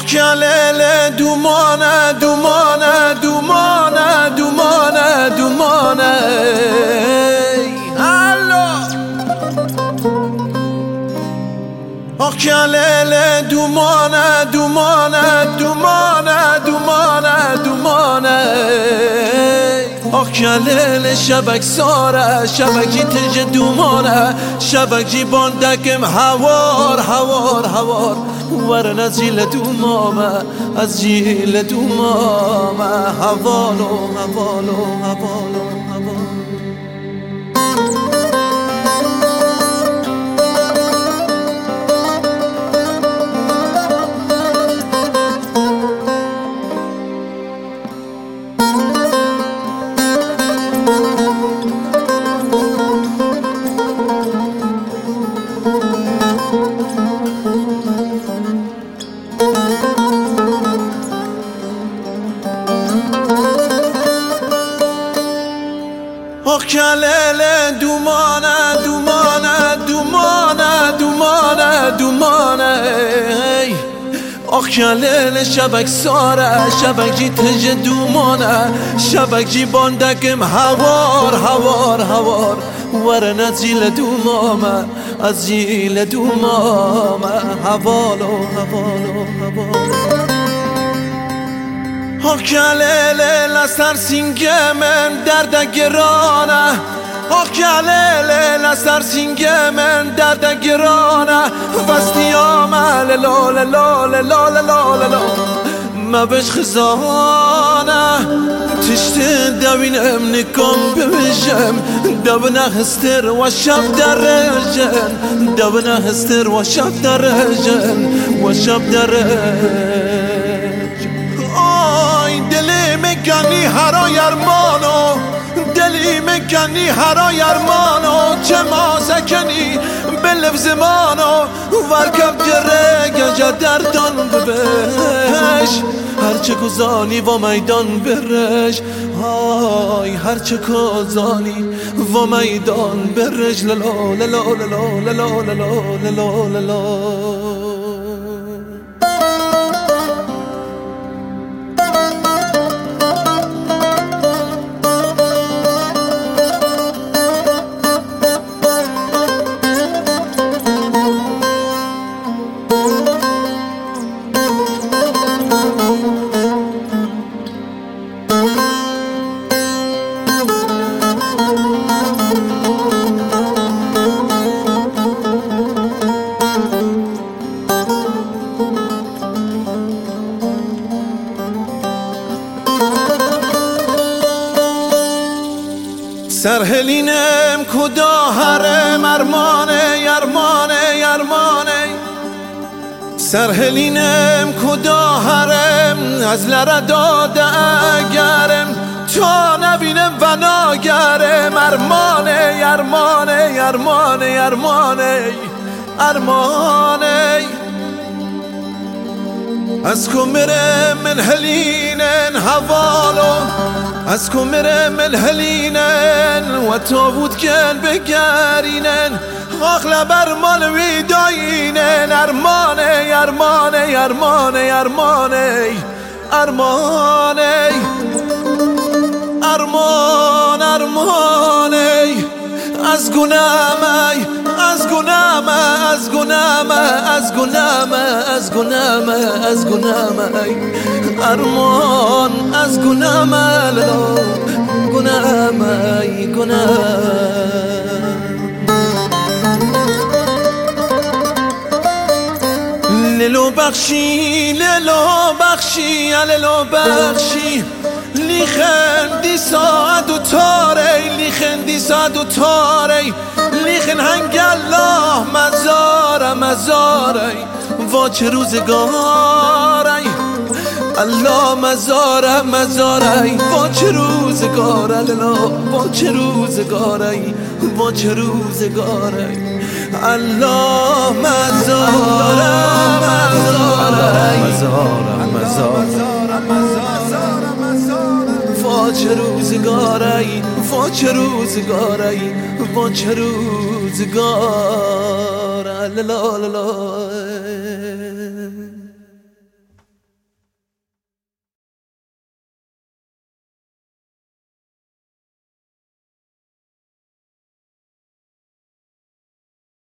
Occhialele dumone, dumone, dumone, dumone, dumone Allo Occhialele dumone, dumone, dumone, dumone, dumone آکلل شبک ساره شبکی تج دومانه شبکی باندکم هوار هوار هوار. ورن از جیل دومامه از جیل دومامه. هوالو هوالو هوالو کلل دومانه دومانه دومانه دومانه دومانه. آخ کلل شبک ساره شبک جی تج دومانه شبک جی باندکم هوار هوار هوار. ورن از جیل دومامه از جیل دومامه. هوالو هوالو هوالو. کلله لسر سینگه من درد گرانه کلله لسر سینگه من درد گرانه وستی آمل لال لال لال لال ما بش خزانه تشت دوینم نکم ببیشم دبنا هستر و شب در رجن دبنا هستر و شب در رجن و شب در مگنی هرای ارمانو دلی مگنی هرای ارمانو چه ما سکنی بلف زمانو ورکب جره گجا دردان ببش هرچه گزانی و میدان برش های هرچه گزانی و میدان برش للا للا للا للا للا للا للا سرهلینم کدا هرم ارمانه یرمانه یرمانه سرهلینم کدا هرم از لره داده اگرم. تا نبینم و ناگرم ارمانه یرمانه یرمانه یرمانه ارمانه. از کمره من هلینن حوالو. از کمره من هلینن و تابوت کن بگرینن. آخلا بر مال ویداینن ارمانه ارمانه ارمانه ارمانه. ارمانه. ارمان ارمانه. از گناهی از گناهم از گناهم از گناهم از گناهم ارمان از گناهم گناهم گناهم للو بخشی للو بخشی للو بخشی. لیخن ساعت و تاره لیخن ساعت و تاره. لیخن هنگ الله مزاره مزاره وا چه روزگاره الله مزاره مزاره وا چه روزگاره الله وا چه روزگاره وا چه روزگاره الله مزاره مزاره مزاره مزاره وا چه روزگاری وا چه روزگاری وا چه روزگار لا لا لا.